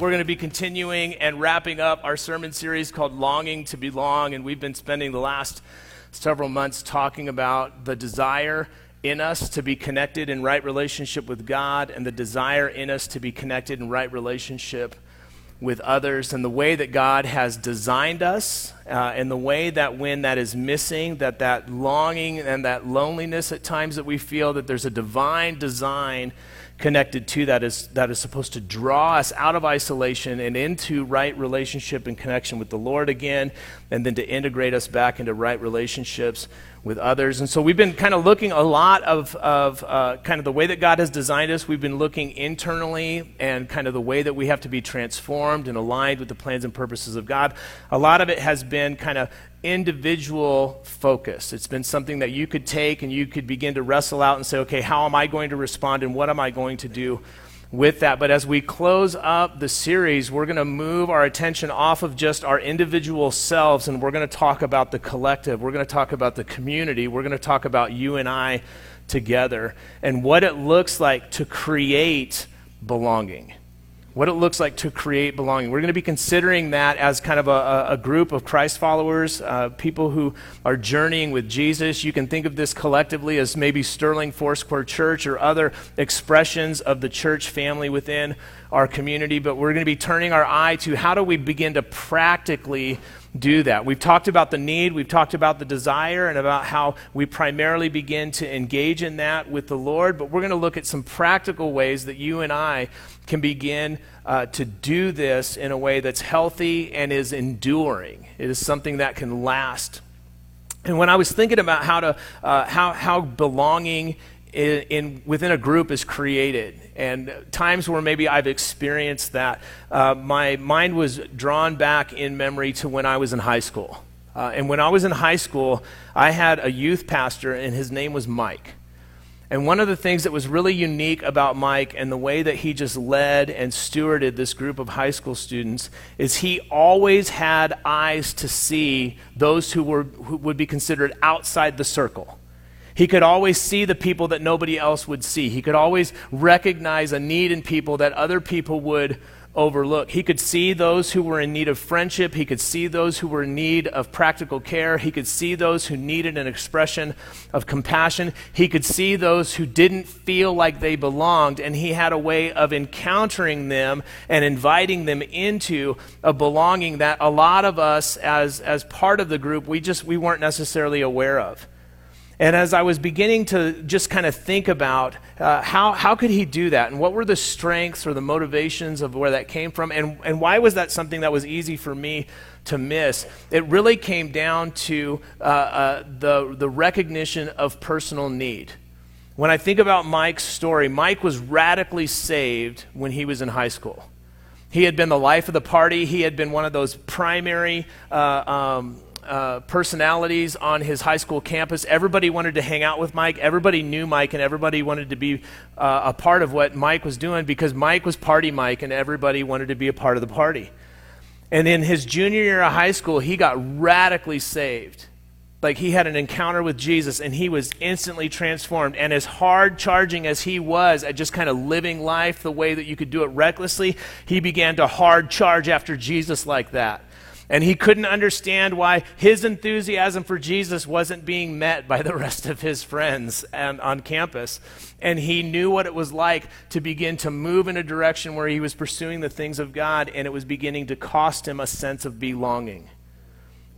We're going to be continuing and wrapping up our sermon series called Longing to Belong, and we've been spending the last several months talking about the desire in us to be connected in right relationship with God and the desire in us to be connected in right relationship with others and the way that God has designed us uh, and the way that when that is missing that that longing and that loneliness at times that we feel that there's a divine design connected to that is that is supposed to draw us out of isolation and into right relationship and connection with the Lord again and then to integrate us back into right relationships with others. And so we've been kind of looking a lot of, of uh, kind of the way that God has designed us. We've been looking internally and kind of the way that we have to be transformed and aligned with the plans and purposes of God. A lot of it has been kind of individual focus. It's been something that you could take and you could begin to wrestle out and say, okay, how am I going to respond and what am I going to do? with that. But as we close up the series, we're going to move our attention off of just our individual selves and we're going to talk about the collective. We're going to talk about the community. We're going to talk about you and I together and what it looks like to create belonging what it looks like to create belonging. We're going to be considering that as kind of a, a group of Christ followers, uh, people who are journeying with Jesus. You can think of this collectively as maybe Sterling Foursquare Church or other expressions of the church family within our community, but we're going to be turning our eye to how do we begin to practically do that. We've talked about the need, we've talked about the desire, and about how we primarily begin to engage in that with the Lord, but we're going to look at some practical ways that you and I can begin uh, to do this in a way that's healthy and is enduring. It is something that can last. And when I was thinking about how to uh, how how belonging in, in, within a group is created, and times where maybe I've experienced that, uh, my mind was drawn back in memory to when I was in high school. Uh, and when I was in high school, I had a youth pastor, and his name was Mike. And one of the things that was really unique about Mike and the way that he just led and stewarded this group of high school students is he always had eyes to see those who, were, who would be considered outside the circle. He could always see the people that nobody else would see. He could always recognize a need in people that other people would overlook. He could see those who were in need of friendship. He could see those who were in need of practical care. He could see those who needed an expression of compassion. He could see those who didn't feel like they belonged. And he had a way of encountering them and inviting them into a belonging that a lot of us, as, as part of the group, we just we weren't necessarily aware of. And as I was beginning to just kind of think about uh, how, how could he do that and what were the strengths or the motivations of where that came from and, and why was that something that was easy for me to miss, it really came down to uh, uh, the, the recognition of personal need. When I think about Mike's story, Mike was radically saved when he was in high school. He had been the life of the party. He had been one of those primary uh, um, uh, personalities on his high school campus. Everybody wanted to hang out with Mike. Everybody knew Mike, and everybody wanted to be uh, a part of what Mike was doing because Mike was Party Mike, and everybody wanted to be a part of the party. And in his junior year of high school, he got radically saved. Like he had an encounter with Jesus and he was instantly transformed. And as hard charging as he was at just kind of living life the way that you could do it recklessly, he began to hard charge after Jesus like that. And he couldn't understand why his enthusiasm for Jesus wasn't being met by the rest of his friends and, on campus. And he knew what it was like to begin to move in a direction where he was pursuing the things of God, and it was beginning to cost him a sense of belonging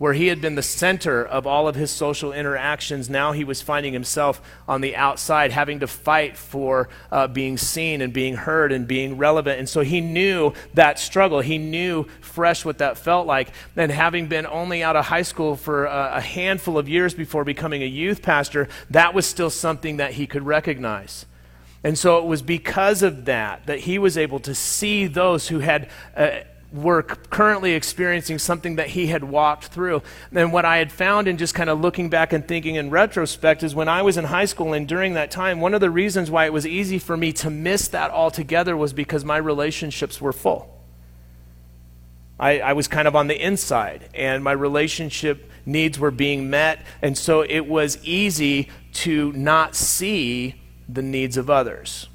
where he had been the center of all of his social interactions, now he was finding himself on the outside, having to fight for uh, being seen and being heard and being relevant. And so he knew that struggle. He knew fresh what that felt like. And having been only out of high school for a, a handful of years before becoming a youth pastor, that was still something that he could recognize. And so it was because of that that he was able to see those who had. Uh, were currently experiencing something that he had walked through. And what I had found in just kind of looking back and thinking in retrospect is when I was in high school and during that time, one of the reasons why it was easy for me to miss that altogether was because my relationships were full. I, I was kind of on the inside, and my relationship needs were being met, and so it was easy to not see the needs of others.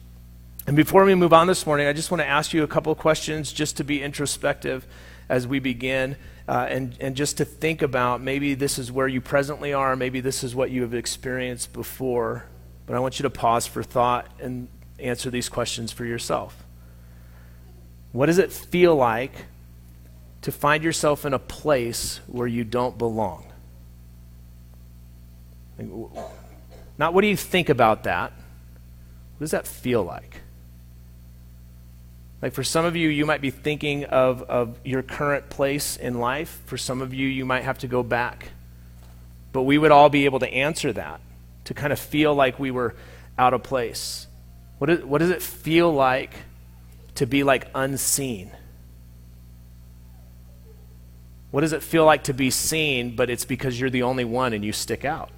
And before we move on this morning, I just want to ask you a couple of questions just to be introspective as we begin uh, and, and just to think about maybe this is where you presently are, maybe this is what you have experienced before. But I want you to pause for thought and answer these questions for yourself. What does it feel like to find yourself in a place where you don't belong? Not what do you think about that? What does that feel like? Like for some of you, you might be thinking of, of your current place in life. For some of you, you might have to go back. But we would all be able to answer that, to kind of feel like we were out of place. What, is, what does it feel like to be like unseen? What does it feel like to be seen, but it's because you're the only one and you stick out?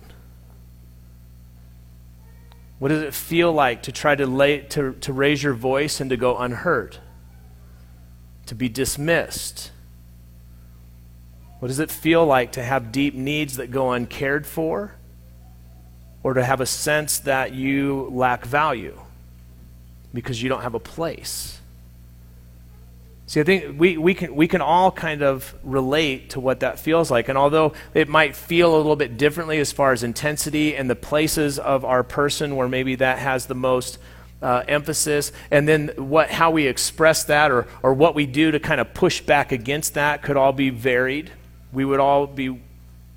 What does it feel like to try to, lay, to, to raise your voice and to go unheard? To be dismissed? What does it feel like to have deep needs that go uncared for? Or to have a sense that you lack value because you don't have a place? See, I think we, we, can, we can all kind of relate to what that feels like. And although it might feel a little bit differently as far as intensity and the places of our person where maybe that has the most uh, emphasis, and then what, how we express that or, or what we do to kind of push back against that could all be varied. We would all be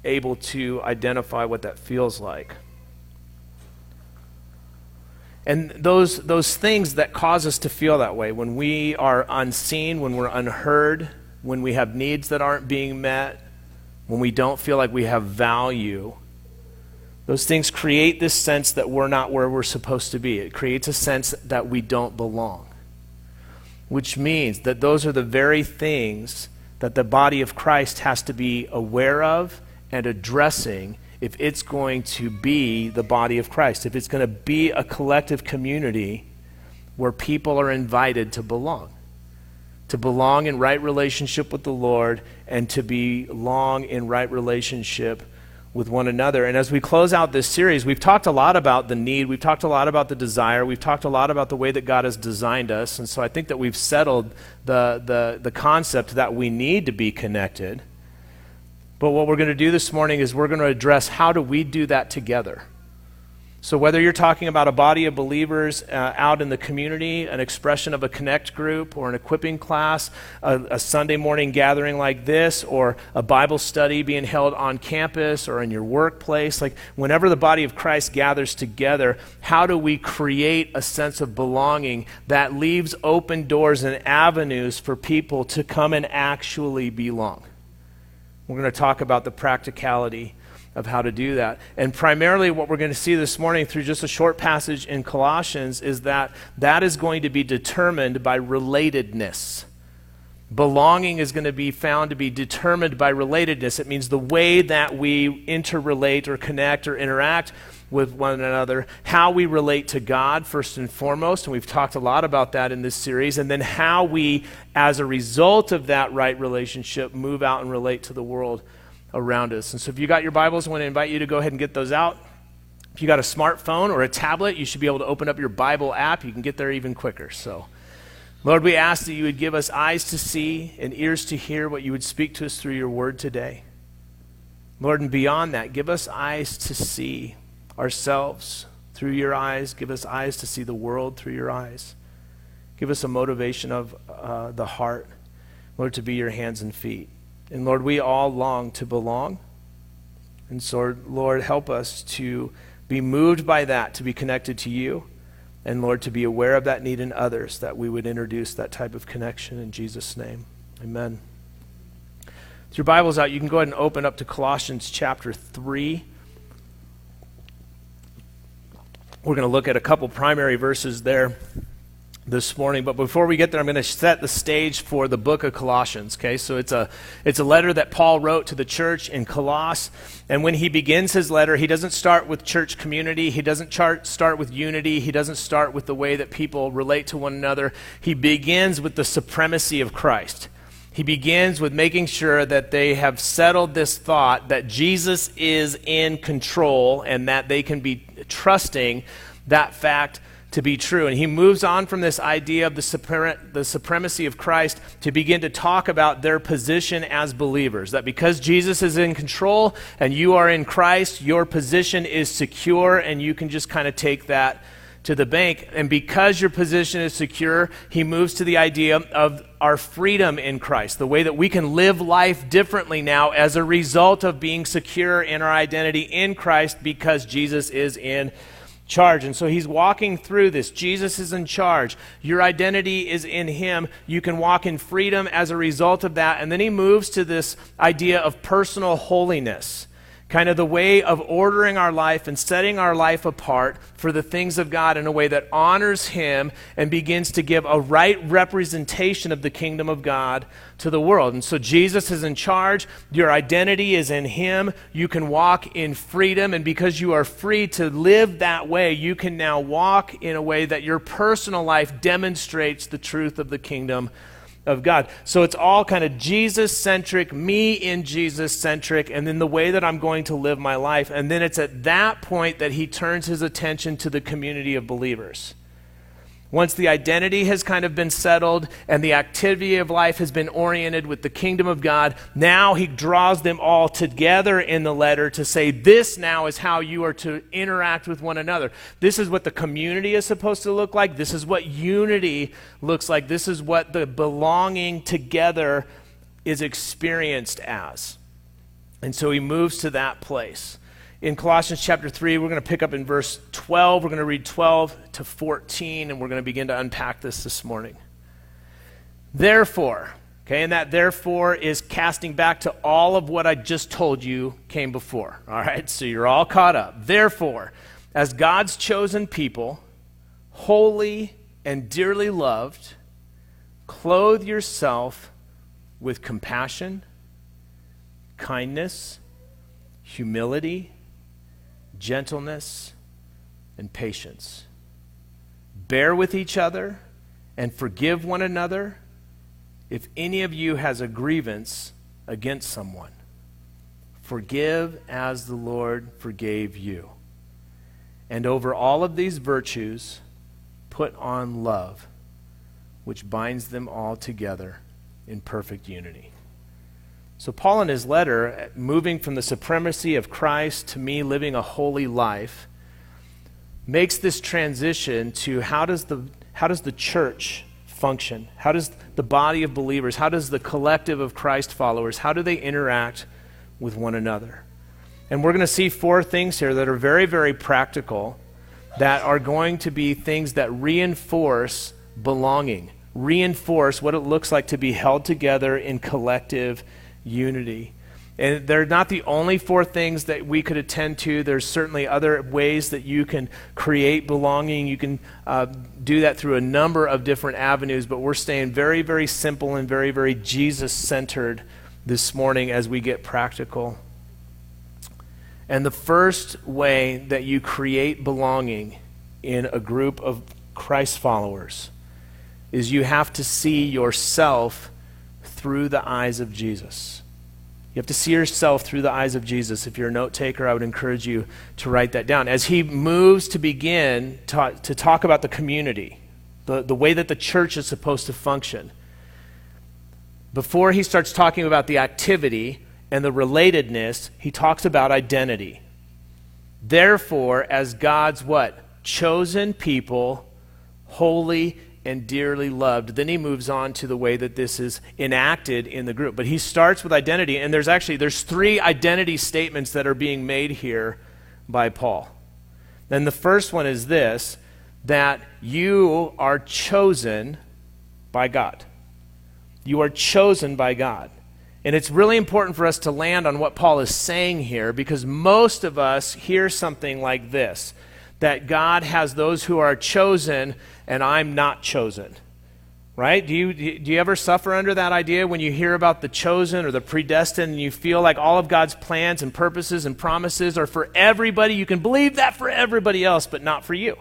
able to identify what that feels like. And those, those things that cause us to feel that way, when we are unseen, when we're unheard, when we have needs that aren't being met, when we don't feel like we have value, those things create this sense that we're not where we're supposed to be. It creates a sense that we don't belong, which means that those are the very things that the body of Christ has to be aware of and addressing if it's going to be the body of Christ, if it's going to be a collective community where people are invited to belong, to belong in right relationship with the Lord and to be long in right relationship with one another. And as we close out this series, we've talked a lot about the need, we've talked a lot about the desire, we've talked a lot about the way that God has designed us. And so I think that we've settled the, the, the concept that we need to be connected. But what we're going to do this morning is we're going to address how do we do that together. So, whether you're talking about a body of believers uh, out in the community, an expression of a connect group, or an equipping class, a, a, Sunday morning gathering like this, or a Bible study being held on campus or in your workplace, like whenever the body of Christ gathers together, how do we create a sense of belonging that leaves open doors and avenues for people to come and actually belong? We're going to talk about the practicality of how to do that. And primarily, what we're going to see this morning through just a short passage in Colossians is that that is going to be determined by relatedness. Belonging is going to be found to be determined by relatedness. It means the way that we interrelate or connect or interact with one another, how we relate to God, first and foremost, and we've talked a lot about that in this series, and then how we, as a result of that right relationship, move out and relate to the world around us. And so if you got your Bibles, I want to invite you to go ahead and get those out. If you got a smartphone or a tablet, you should be able to open up your Bible app. You can get there even quicker. So, Lord, we ask that you would give us eyes to see and ears to hear what you would speak to us through your word today. Lord, and beyond that, give us eyes to see ourselves through your eyes. Give us eyes to see the world through your eyes. Give us a motivation of uh, the heart, Lord, to be your hands and feet. And Lord, we all long to belong. And so, Lord, help us to be moved by that, to be connected to you. And Lord, to be aware of that need in others, that we would introduce that type of connection in Jesus' name. Amen. With your Bible's out, you can go ahead and open up to Colossians chapter 3. We're going to look at a couple primary verses there. this morning. But before we get there, I'm going to set the stage for the book of Colossians. Okay, so it's a it's a letter that Paul wrote to the church in Colossus. And when he begins his letter, he doesn't start with church community. He doesn't chart, start with unity. He doesn't start with the way that people relate to one another. He begins with the supremacy of Christ. He begins with making sure that they have settled this thought that Jesus is in control and that they can be trusting that fact to be true. And he moves on from this idea of the, the supremacy of Christ to begin to talk about their position as believers. That because Jesus is in control and you are in Christ, your position is secure, and you can just kind of take that to the bank. And because your position is secure, he moves to the idea of our freedom in Christ, the way that we can live life differently now as a result of being secure in our identity in Christ because Jesus is in charge. And so he's walking through this. Jesus is in charge. Your identity is in him. You can walk in freedom as a result of that. And then he moves to this idea of personal holiness kind of the way of ordering our life and setting our life apart for the things of God in a way that honors Him and begins to give a right representation of the kingdom of God to the world. And so Jesus is in charge. Your identity is in Him. You can walk in freedom. And because you are free to live that way, you can now walk in a way that your personal life demonstrates the truth of the kingdom of God. So it's all kind of Jesus centric, me in Jesus centric, and then the way that I'm going to live my life. And then it's at that point that he turns his attention to the community of believers. Once the identity has kind of been settled and the activity of life has been oriented with the kingdom of God, now he draws them all together in the letter to say, This now is how you are to interact with one another. This is what the community is supposed to look like. This is what unity looks like. This is what the belonging together is experienced as. And so he moves to that place in Colossians chapter 3. We're going to pick up in verse 12. We're going to read 12 to 14, and we're going to begin to unpack this this morning. Therefore, okay, and that therefore is casting back to all of what I just told you came before. All right, so you're all caught up. Therefore, as God's chosen people, holy and dearly loved, clothe yourself with compassion, kindness, humility gentleness, and patience. Bear with each other and forgive one another if any of you has a grievance against someone. Forgive as the Lord forgave you. And over all of these virtues, put on love, which binds them all together in perfect unity. So, Paul, in his letter, moving from the supremacy of Christ to me living a holy life, makes this transition to how does the, how does the church function? How does the body of believers, how does the collective of Christ followers, how do they interact with one another? And we're going to see four things here that are very, very practical that are going to be things that reinforce belonging, reinforce what it looks like to be held together in collective unity. And they're not the only four things that we could attend to. There's certainly other ways that you can create belonging. You can uh, do that through a number of different avenues, but we're staying very, very simple and very, very Jesus centered this morning as we get practical. And the first way that you create belonging in a group of Christ followers is you have to see yourself through the eyes of Jesus. You have to see yourself through the eyes of Jesus. If you're a note taker, I would encourage you to write that down. As he moves to begin to, to talk about the community, the, the way that the church is supposed to function, before he starts talking about the activity and the relatedness, he talks about identity. Therefore, as God's what? Chosen people, holy and dearly loved. Then he moves on to the way that this is enacted in the group. But he starts with identity, and there's actually there's three identity statements that are being made here by Paul. And the first one is this that you are chosen by God. You are chosen by God. And it's really important for us to land on what Paul is saying here because most of us hear something like this that God has those who are chosen and I'm not chosen. Right? Do you, do you ever suffer under that idea when you hear about the chosen or the predestined and you feel like all of God's plans and purposes and promises are for everybody? You can believe that for everybody else, but not for you.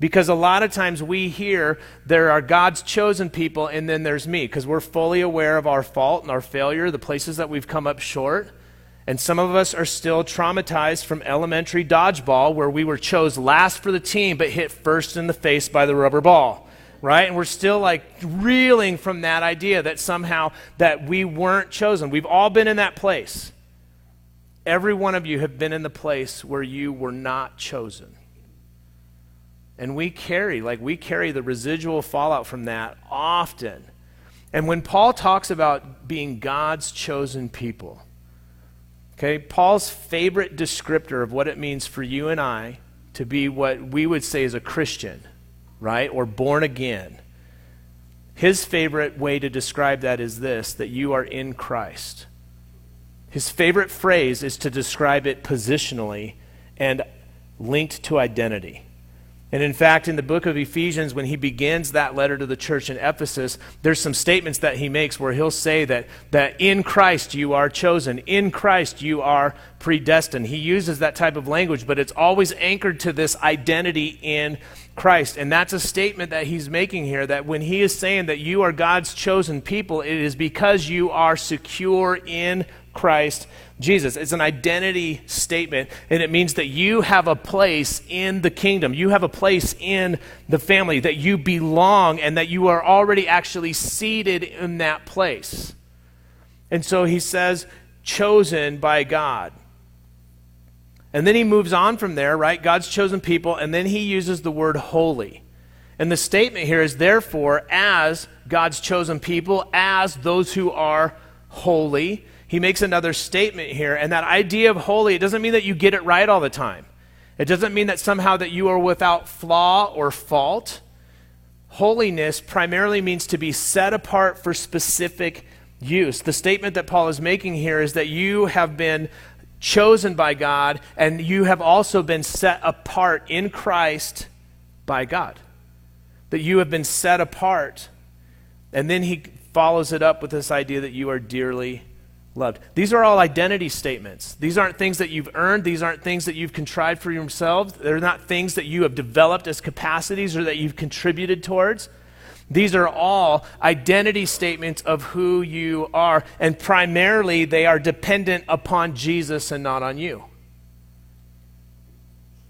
Because a lot of times we hear there are God's chosen people and then there's me, because we're fully aware of our fault and our failure, the places that we've come up short. And some of us are still traumatized from elementary dodgeball, where we were chose last for the team but hit first in the face by the rubber ball right? And we're still like reeling from that idea that somehow that we weren't chosen. We've all been in that place. Every one of you have been in the place where you were not chosen. And we carry like we carry the residual fallout from that often. And when paul talks about being god's chosen people okay paul's favorite descriptor of what it means for you and i to be what we would say is a christian right? Or born again. His favorite way to describe that is this that you are in Christ. His favorite phrase is to describe it positionally and linked to identity. And in fact, in the book of Ephesians, when he begins that letter to the church in Ephesus, there's some statements that he makes where he'll say that, that in Christ you are chosen, in Christ you are predestined. He uses that type of language, but it's always anchored to this identity in Christ. And that's a statement that he's making here that when he is saying that you are God's chosen people, it is because you are secure in Christ Jesus. It's an identity statement, and it means that you have a place in the kingdom. You have a place in the family, that you belong, and that you are already actually seated in that place. And so he says, chosen by God. And then he moves on from there, right? God's chosen people, and then he uses the word holy. And the statement here is therefore, as God's chosen people, as those who are holy. He makes another statement here, and that idea of holy, it doesn't mean that you get it right all the time. It doesn't mean that somehow that you are without flaw or fault. Holiness primarily means to be set apart for specific use. The statement that Paul is making here is that you have been chosen by God, and you have also been set apart in Christ by God. That you have been set apart. And then he follows it up with this idea that you are dearly loved. These are all identity statements. These aren't things that you've earned, these aren't things that you've contrived for yourselves. They're not things that you have developed as capacities or that you've contributed towards. These are all identity statements of who you are, and primarily they are dependent upon Jesus and not on you.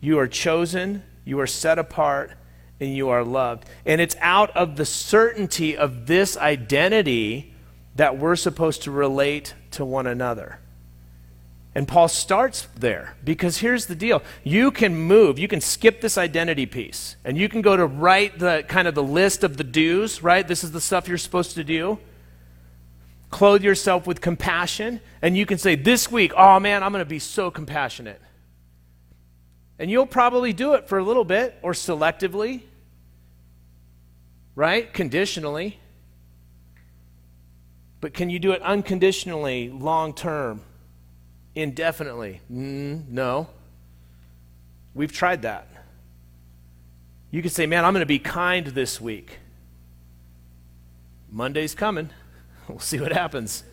You are chosen, you are set apart, and you are loved. And it's out of the certainty of this identity that we're supposed to relate to one another. And Paul starts there because here's the deal. You can move, you can skip this identity piece, and you can go to write the kind of the list of the do's, right? This is the stuff you're supposed to do. Clothe yourself with compassion, and you can say, This week, oh man, I'm going to be so compassionate. And you'll probably do it for a little bit or selectively, right? Conditionally. But can you do it unconditionally, long term? indefinitely? Mm, no. We've tried that. You could say, man, I'm going to be kind this week. Monday's coming. We'll see what happens.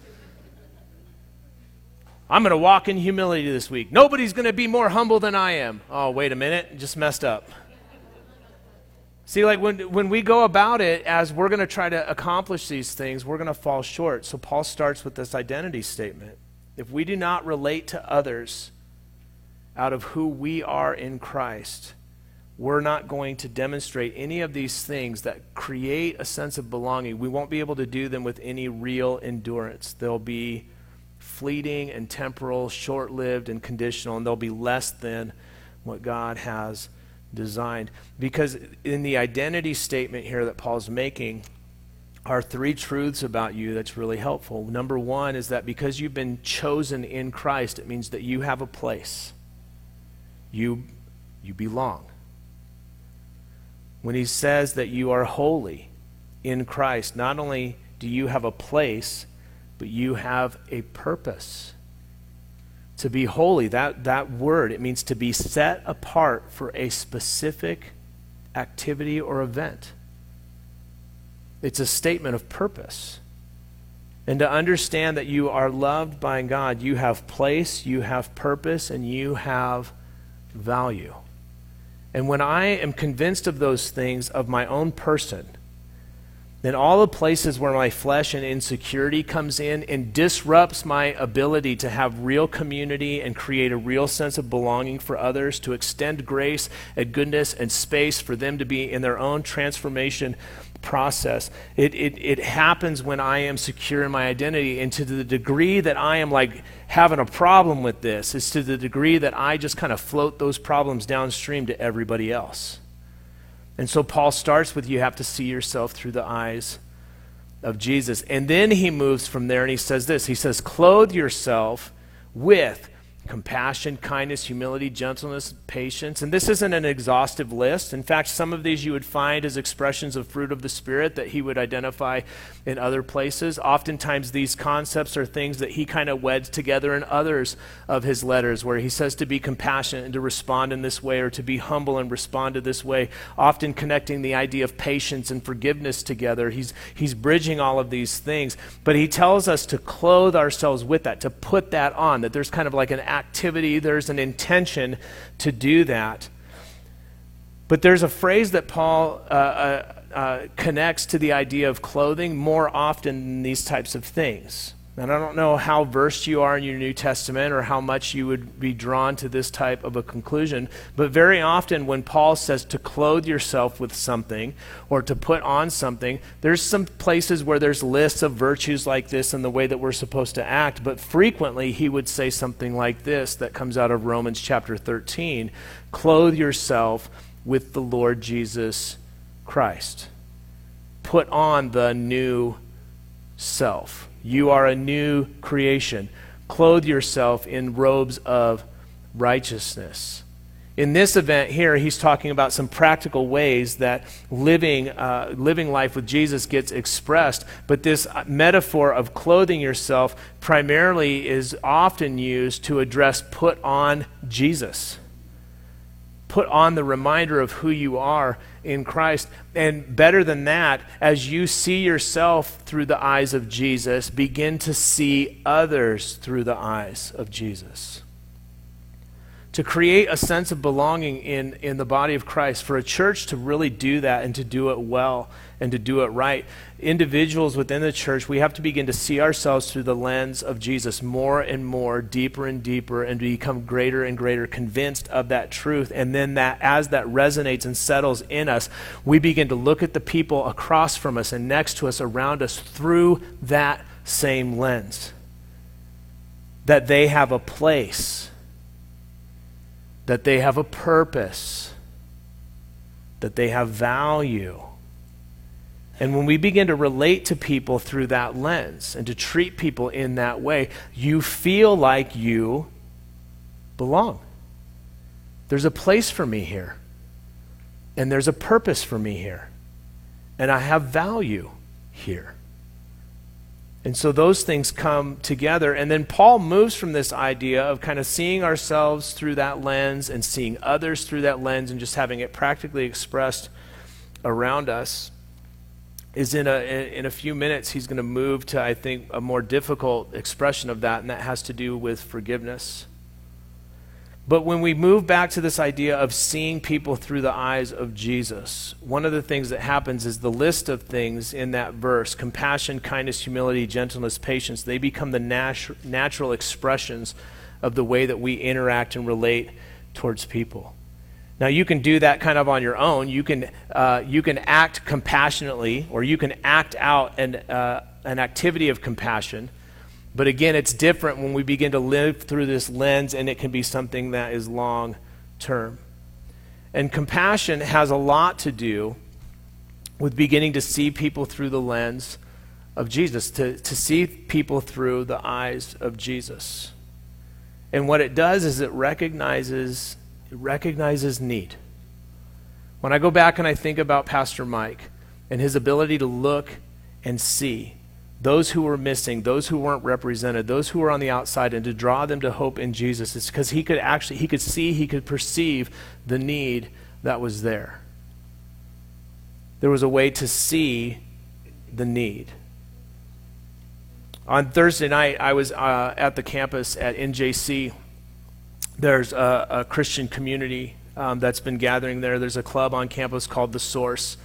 I'm going to walk in humility this week. Nobody's going to be more humble than I am. Oh, wait a minute. Just messed up. See, like when, when we go about it as we're going to try to accomplish these things, we're going to fall short. So Paul starts with this identity statement if we do not relate to others out of who we are in Christ, we're not going to demonstrate any of these things that create a sense of belonging. We won't be able to do them with any real endurance. They'll be fleeting and temporal, short lived and conditional, and they'll be less than what God has designed. Because in the identity statement here that Paul's making, are three truths about you that's really helpful. Number one is that because you've been chosen in Christ, it means that you have a place. You, you belong. When he says that you are holy in Christ, not only do you have a place, but you have a purpose. To be holy, that, that word, it means to be set apart for a specific activity or event. It's a statement of purpose. And to understand that you are loved by God, you have place, you have purpose, and you have value. And when I am convinced of those things of my own person, then all the places where my flesh and insecurity comes in and disrupts my ability to have real community and create a real sense of belonging for others, to extend grace and goodness and space for them to be in their own transformation process. It, it, it happens when I am secure in my identity. And to the degree that I am like having a problem with this, is to the degree that I just kind of float those problems downstream to everybody else. And so Paul starts with you have to see yourself through the eyes of Jesus. And then he moves from there and he says this He says, Clothe yourself with compassion, kindness, humility, gentleness, patience. And this isn't an exhaustive list. In fact, some of these you would find as expressions of fruit of the Spirit that he would identify in other places. Oftentimes, these concepts are things that he kind of weds together in others of his letters, where he says to be compassionate and to respond in this way, or to be humble and respond to this way, often connecting the idea of patience and forgiveness together. He's, he's bridging all of these things. But he tells us to clothe ourselves with that, to put that on, that there's kind of like an activity, there's an intention to do that. But there's a phrase that Paul uh, uh, uh, connects to the idea of clothing more often than these types of things. And I don't know how versed you are in your New Testament or how much you would be drawn to this type of a conclusion, but very often when Paul says to clothe yourself with something or to put on something, there's some places where there's lists of virtues like this and the way that we're supposed to act, but frequently he would say something like this that comes out of Romans chapter 13 clothe yourself with the Lord Jesus Christ. Put on the new self. You are a new creation. Clothe yourself in robes of righteousness. In this event here, he's talking about some practical ways that living, uh, living life with Jesus gets expressed. But this metaphor of clothing yourself primarily is often used to address put on Jesus put on the reminder of who you are in Christ. And better than that, as you see yourself through the eyes of Jesus, begin to see others through the eyes of Jesus. To create a sense of belonging in, in the body of Christ, for a church to really do that and to do it well and to do it right. Individuals within the church, we have to begin to see ourselves through the lens of Jesus more and more, deeper and deeper, and become greater and greater convinced of that truth. And then that as that resonates and settles in us, we begin to look at the people across from us and next to us around us through that same lens. That they have a place, that they have a purpose, that they have value and when we begin to relate to people through that lens and to treat people in that way, you feel like you belong. There's a place for me here, and there's a purpose for me here, and I have value here. And so those things come together. And then Paul moves from this idea of kind of seeing ourselves through that lens and seeing others through that lens and just having it practically expressed around us is in a, in a few minutes, he's going to move to, I think, a more difficult expression of that, and that has to do with forgiveness. But when we move back to this idea of seeing people through the eyes of Jesus, one of the things that happens is the list of things in that verse compassion, kindness, humility, gentleness, patience they become the natu- natural expressions of the way that we interact and relate towards people. Now, you can do that kind of on your own. You can, uh, you can act compassionately, or you can act out an, uh, an activity of compassion. But again, it's different when we begin to live through this lens, and it can be something that is long term. And compassion has a lot to do with beginning to see people through the lens of Jesus, to, to see people through the eyes of Jesus. And what it does is it recognizes recognizes need. When I go back and I think about Pastor Mike and his ability to look and see those who were missing, those who weren't represented, those who were on the outside, and to draw them to hope in Jesus. It's because he could actually, he could see, he could perceive the need that was there. There was a way to see the need. On Thursday night, I was uh, at the campus at NJC. There's a, a Christian community um, that's been gathering there. There's a club on campus called The Source.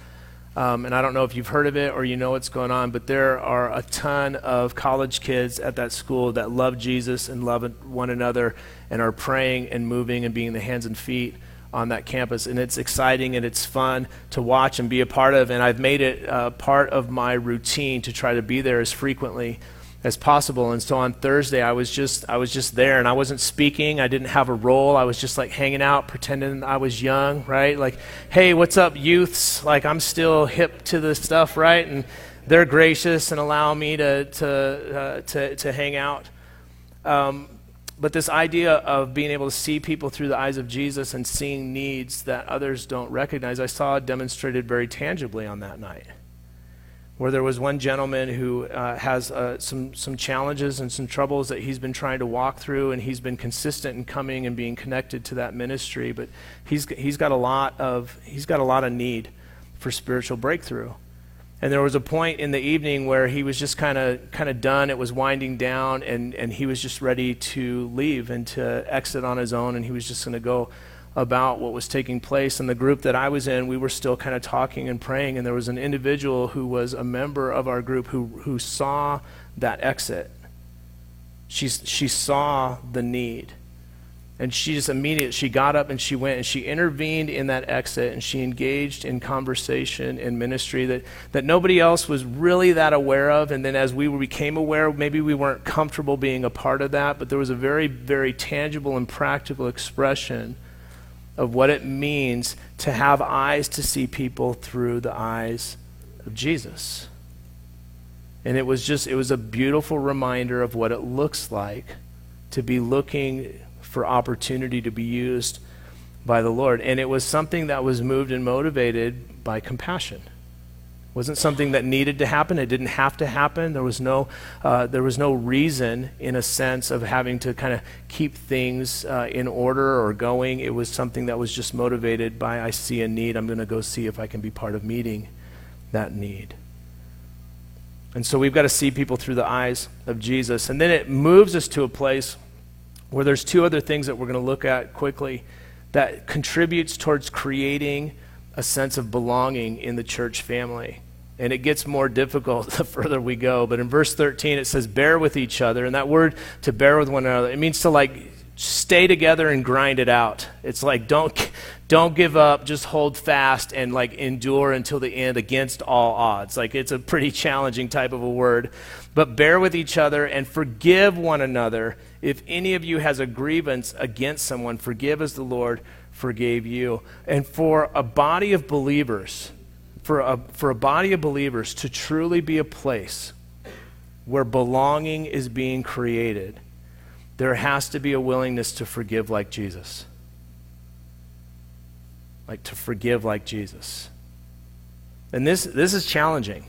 Um, and I don't know if you've heard of it or you know what's going on, but there are a ton of college kids at that school that love Jesus and love one another and are praying and moving and being the hands and feet on that campus. And it's exciting and it's fun to watch and be a part of. And I've made it uh, part of my routine to try to be there as frequently as possible. And so on Thursday, I was just I was just there, and I wasn't speaking. I didn't have a role. I was just like hanging out, pretending I was young, right? Like, hey, what's up, youths? Like, I'm still hip to this stuff, right? And they're gracious and allow me to to uh, to, to hang out. Um, but this idea of being able to see people through the eyes of Jesus and seeing needs that others don't recognize, I saw demonstrated very tangibly on that night where there was one gentleman who uh, has uh, some, some challenges and some troubles that he's been trying to walk through, and he's been consistent in coming and being connected to that ministry. But he's, he's, got a lot of, he's got a lot of need for spiritual breakthrough. And there was a point in the evening where he was just kind of kind of done. It was winding down, and, and he was just ready to leave and to exit on his own, and he was just going to go about what was taking place. And the group that I was in, we were still kind of talking and praying. And there was an individual who was a member of our group who, who saw that exit. She, she saw the need. And she just immediately, she got up and she went and she intervened in that exit and she engaged in conversation and ministry that, that nobody else was really that aware of. And then as we became aware, maybe we weren't comfortable being a part of that, but there was a very, very tangible and practical expression of what it means to have eyes to see people through the eyes of Jesus. And it was just, it was a beautiful reminder of what it looks like to be looking for opportunity to be used by the Lord. And it was something that was moved and motivated by compassion wasn't something that needed to happen. It didn't have to happen. There was no, uh, there was no reason, in a sense, of having to kind of keep things uh, in order or going. It was something that was just motivated by I see a need. I'm going to go see if I can be part of meeting that need. And so we've got to see people through the eyes of Jesus. And then it moves us to a place where there's two other things that we're going to look at quickly that contributes towards creating a sense of belonging in the church family. And it gets more difficult the further we go. But in verse 13, it says, bear with each other. And that word to bear with one another, it means to like stay together and grind it out. It's like don't don't give up, just hold fast and like endure until the end against all odds. Like it's a pretty challenging type of a word. But bear with each other and forgive one another. If any of you has a grievance against someone, forgive as the Lord forgave you. And for a body of believers, for a, for a body of believers to truly be a place where belonging is being created, there has to be a willingness to forgive like Jesus. Like to forgive like Jesus. And this, this is challenging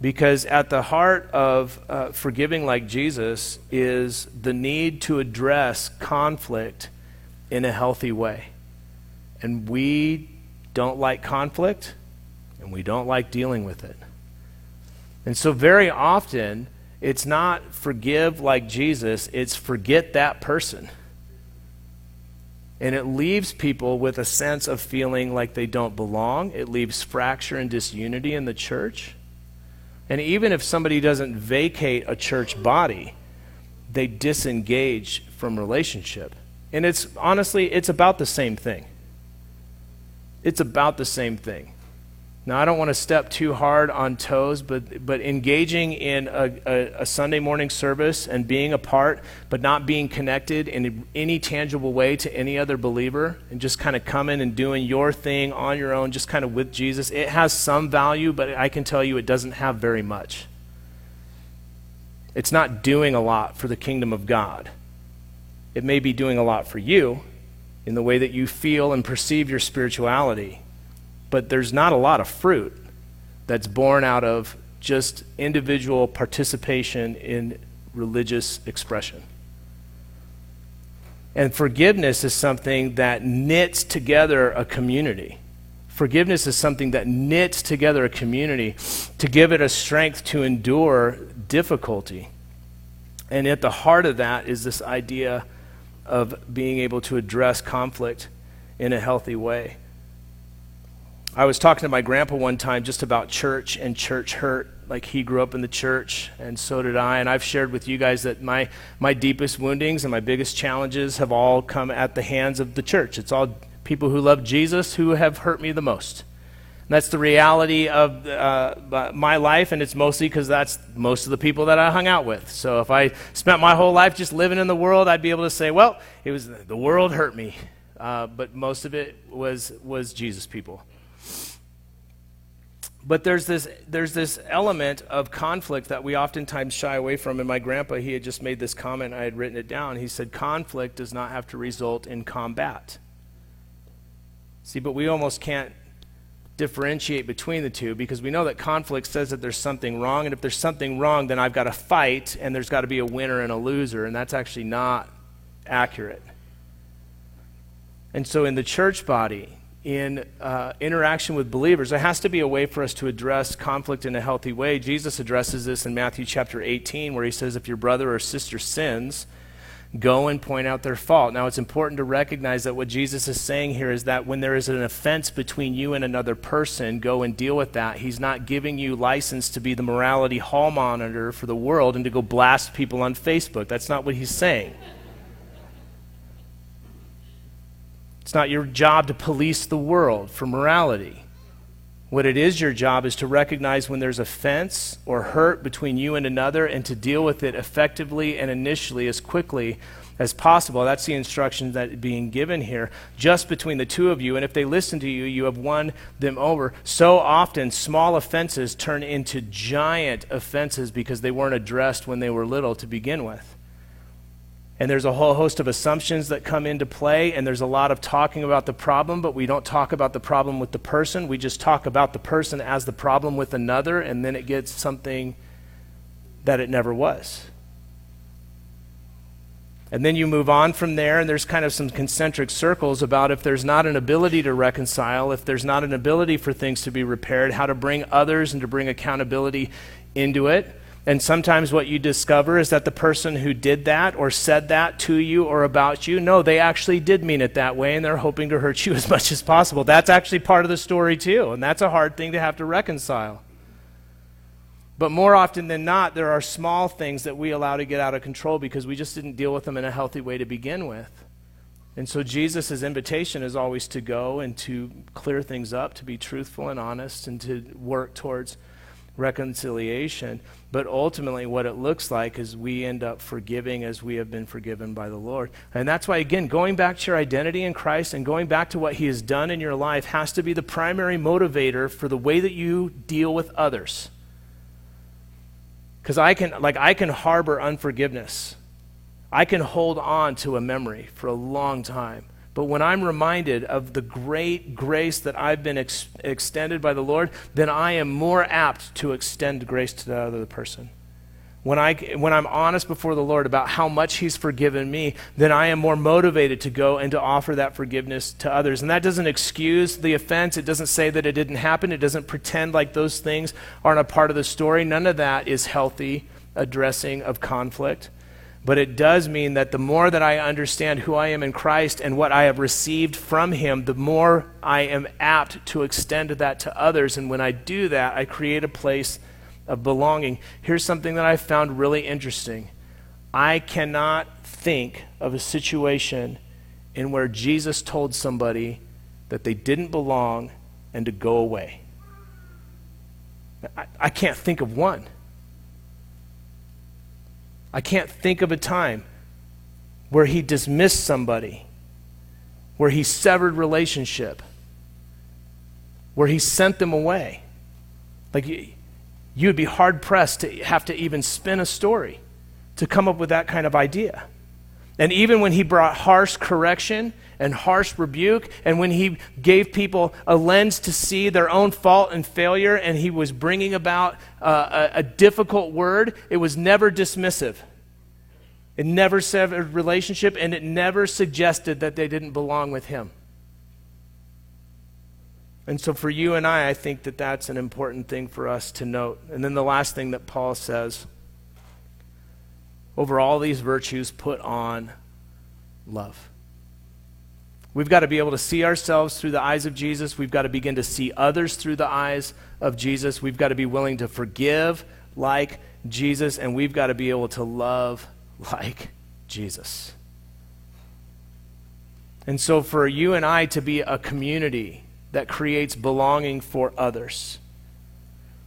because at the heart of uh, forgiving like Jesus is the need to address conflict in a healthy way. And we don't like conflict, and we don't like dealing with it. And so, very often, it's not forgive like Jesus, it's forget that person. And it leaves people with a sense of feeling like they don't belong. It leaves fracture and disunity in the church. And even if somebody doesn't vacate a church body, they disengage from relationship. And it's honestly, it's about the same thing. It's about the same thing. Now, I don't want to step too hard on toes, but, but engaging in a, a, a, Sunday morning service and being a part, but not being connected in any tangible way to any other believer, and just kind of coming and doing your thing on your own, just kind of with Jesus, it has some value, but I can tell you it doesn't have very much. It's not doing a lot for the kingdom of God. It may be doing a lot for you, in the way that you feel and perceive your spirituality. But there's not a lot of fruit that's born out of just individual participation in religious expression. And forgiveness is something that knits together a community. Forgiveness is something that knits together a community to give it a strength to endure difficulty. And at the heart of that is this idea of being able to address conflict in a healthy way. I was talking to my grandpa one time just about church and church hurt. Like he grew up in the church, and so did I. And I've shared with you guys that my, my deepest woundings and my biggest challenges have all come at the hands of the church. It's all people who love Jesus who have hurt me the most. That's the reality of uh, my life, and it's mostly because that's most of the people that I hung out with. So if I spent my whole life just living in the world, I'd be able to say, well, it was the world hurt me. Uh, but most of it was, was Jesus people. But there's this, there's this element of conflict that we oftentimes shy away from. And my grandpa, he had just made this comment, I had written it down. He said, Conflict does not have to result in combat. See, but we almost can't differentiate between the two because we know that conflict says that there's something wrong. And if there's something wrong, then I've got to fight and there's got to be a winner and a loser. And that's actually not accurate. And so in the church body, in uh, interaction with believers, there has to be a way for us to address conflict in a healthy way. Jesus addresses this in Matthew chapter 18, where he says, If your brother or sister sins, go and point out their fault. Now, it's important to recognize that what Jesus is saying here is that when there is an offense between you and another person, go and deal with that. He's not giving you license to be the morality hall monitor for the world and to go blast people on Facebook. That's not what he's saying. It's not your job to police the world for morality. What it is your job is to recognize when there's offense or hurt between you and another and to deal with it effectively and initially as quickly as possible. That's the instruction that being given here, just between the two of you. And if they listen to you, you have won them over. So often, small offenses turn into giant offenses because they weren't addressed when they were little to begin with. And there's a whole host of assumptions that come into play, and there's a lot of talking about the problem, but we don't talk about the problem with the person. We just talk about the person as the problem with another, and then it gets something that it never was. And then you move on from there, and there's kind of some concentric circles about if there's not an ability to reconcile, if there's not an ability for things to be repaired, how to bring others and to bring accountability into it. And sometimes what you discover is that the person who did that or said that to you or about you, no, they actually did mean it that way and they're hoping to hurt you as much as possible. That's actually part of the story, too. And that's a hard thing to have to reconcile. But more often than not, there are small things that we allow to get out of control because we just didn't deal with them in a healthy way to begin with. And so Jesus' invitation is always to go and to clear things up, to be truthful and honest, and to work towards reconciliation. But ultimately, what it looks like is we end up forgiving as we have been forgiven by the Lord. And that's why, again, going back to your identity in Christ and going back to what He has done in your life has to be the primary motivator for the way that you deal with others. Because I can, like, I can harbor unforgiveness. I can hold on to a memory for a long time. But when I'm reminded of the great grace that I've been ex- extended by the Lord, then I am more apt to extend grace to the other person. When, I, when I'm honest before the Lord about how much He's forgiven me, then I am more motivated to go and to offer that forgiveness to others. And that doesn't excuse the offense. It doesn't say that it didn't happen. It doesn't pretend like those things aren't a part of the story. None of that is healthy addressing of conflict. But it does mean that the more that I understand who I am in Christ and what I have received from Him, the more I am apt to extend that to others. And when I do that, I create a place of belonging. Here's something that I found really interesting I cannot think of a situation in where Jesus told somebody that they didn't belong and to go away. I, I can't think of one. I can't think of a time where he dismissed somebody, where he severed relationship, where he sent them away. Like, you would be hard pressed to have to even spin a story to come up with that kind of idea. And even when he brought harsh correction and harsh rebuke, and when he gave people a lens to see their own fault and failure, and he was bringing about uh, a, a difficult word, it was never dismissive. It never severed relationship, and it never suggested that they didn't belong with him. And so, for you and I, I think that that's an important thing for us to note. And then the last thing that Paul says over all these virtues, put on love. We've got to be able to see ourselves through the eyes of Jesus. We've got to begin to see others through the eyes of Jesus. We've got to be willing to forgive like Jesus, and we've got to be able to love like Jesus. And so, for you and I to be a community that creates belonging for others,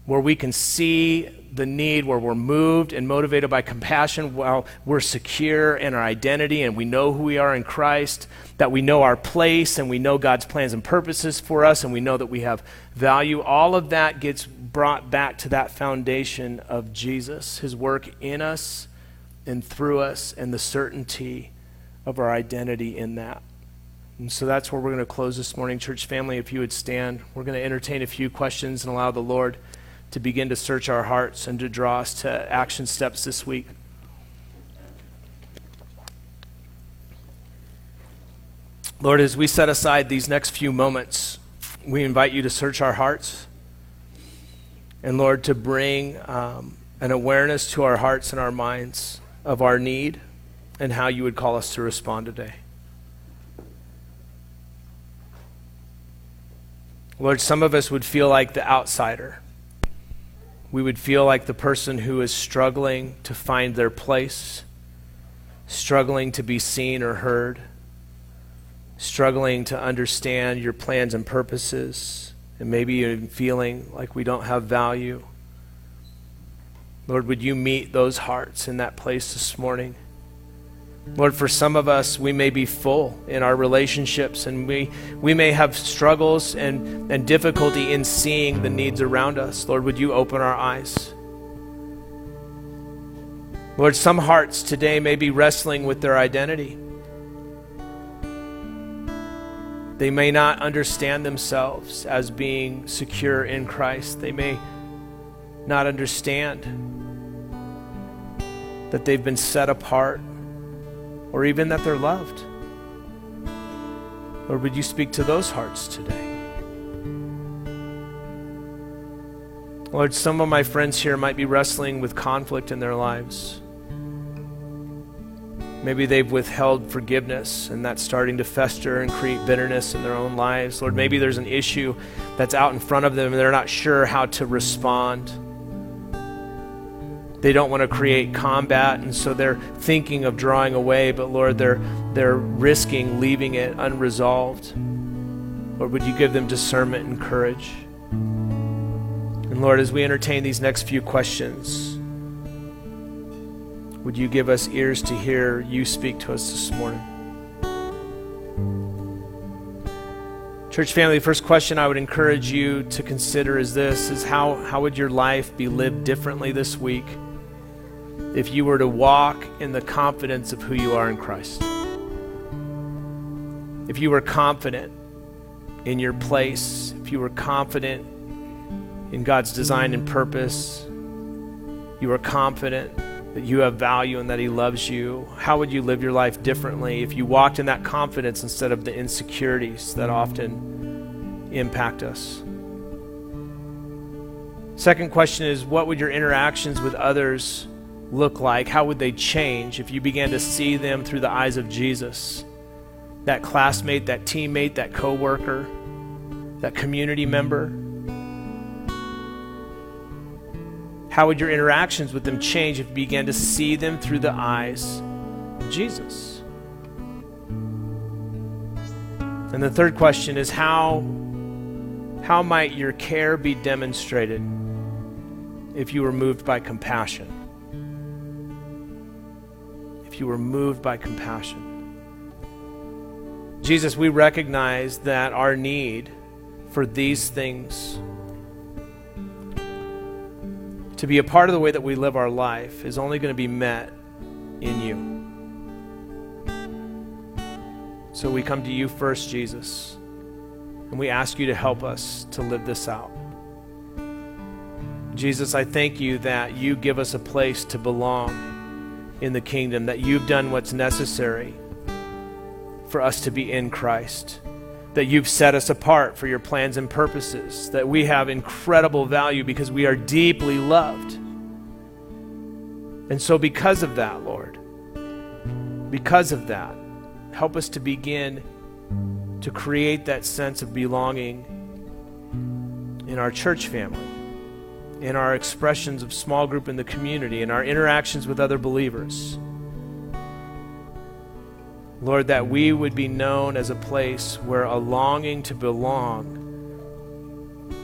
where we can see the need, where we're moved and motivated by compassion while we're secure in our identity and we know who we are in Christ, that we know our place and we know God's plans and purposes for us and we know that we have value. All of that gets brought back to that foundation of Jesus, his work in us and through us, and the certainty of our identity in that. And so that's where we're going to close this morning, church family. If you would stand, we're going to entertain a few questions and allow the Lord to begin to search our hearts and to draw us to action steps this week. Lord, as we set aside these next few moments, we invite you to search our hearts. And Lord, to bring um, an awareness to our hearts and our minds of our need and how you would call us to respond today. Lord, some of us would feel like the outsider we would feel like the person who is struggling to find their place, struggling to be seen or heard, struggling to understand your plans and purposes, and maybe even feeling like we don't have value. Lord, would you meet those hearts in that place this morning? Lord, for some of us, we may be full in our relationships and we, we may have struggles and, and difficulty in seeing the needs around us. Lord, would you open our eyes? Lord, some hearts today may be wrestling with their identity. They may not understand themselves as being secure in Christ. They may not understand that they've been set apart or even that they're loved. Lord, would you speak to those hearts today? Lord, some of my friends here might be wrestling with conflict in their lives. Maybe they've withheld forgiveness and that's starting to fester and create bitterness in their own lives. Lord, maybe there's an issue that's out in front of them and they're not sure how to respond. They don't want to create combat, and so they're thinking of drawing away, but Lord, they're, they're risking leaving it unresolved. Lord, would you give them discernment and courage? And Lord, as we entertain these next few questions, would you give us ears to hear you speak to us this morning? Church family, the first question I would encourage you to consider is this is how, how would your life be lived differently this week? If you were to walk in the confidence of who you are in Christ. If you were confident in your place, if you were confident in God's design and purpose, you are confident that you have value and that He loves you, how would you live your life differently if you walked in that confidence instead of the insecurities that often impact us? Second question is what would your interactions with others look like? How would they change if you began to see them through the eyes of Jesus? That classmate, that teammate, that coworker, that community member? How would your interactions with them change if you began to see them through the eyes of Jesus? And the third question is how how might your care be demonstrated if you were moved by compassion? You were moved by compassion. Jesus, we recognize that our need for these things to be a part of the way that we live our life is only going to be met in you. So we come to you first, Jesus, and we ask you to help us to live this out. Jesus, I thank you that you give us a place to belong in the kingdom, that you've done what's necessary for us to be in Christ, that you've set us apart for your plans and purposes, that we have incredible value because we are deeply loved. And so, because of that, Lord, because of that, help us to begin to create that sense of belonging in our church family in our expressions of small group in the community, in our interactions with other believers. Lord, that we would be known as a place where a longing to belong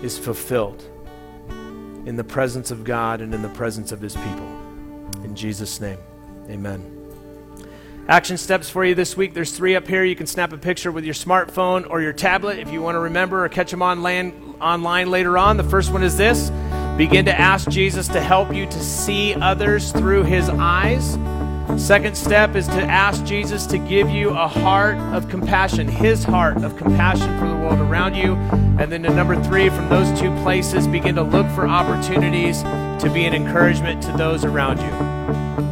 is fulfilled in the presence of God and in the presence of His people. In Jesus' name, amen. Action steps for you this week. There's three up here. You can snap a picture with your smartphone or your tablet if you want to remember or catch them on land, online later on. The first one is this Begin to ask Jesus to help you to see others through his eyes. Second step is to ask Jesus to give you a heart of compassion, his heart of compassion for the world around you. And then to number three, from those two places, begin to look for opportunities to be an encouragement to those around you.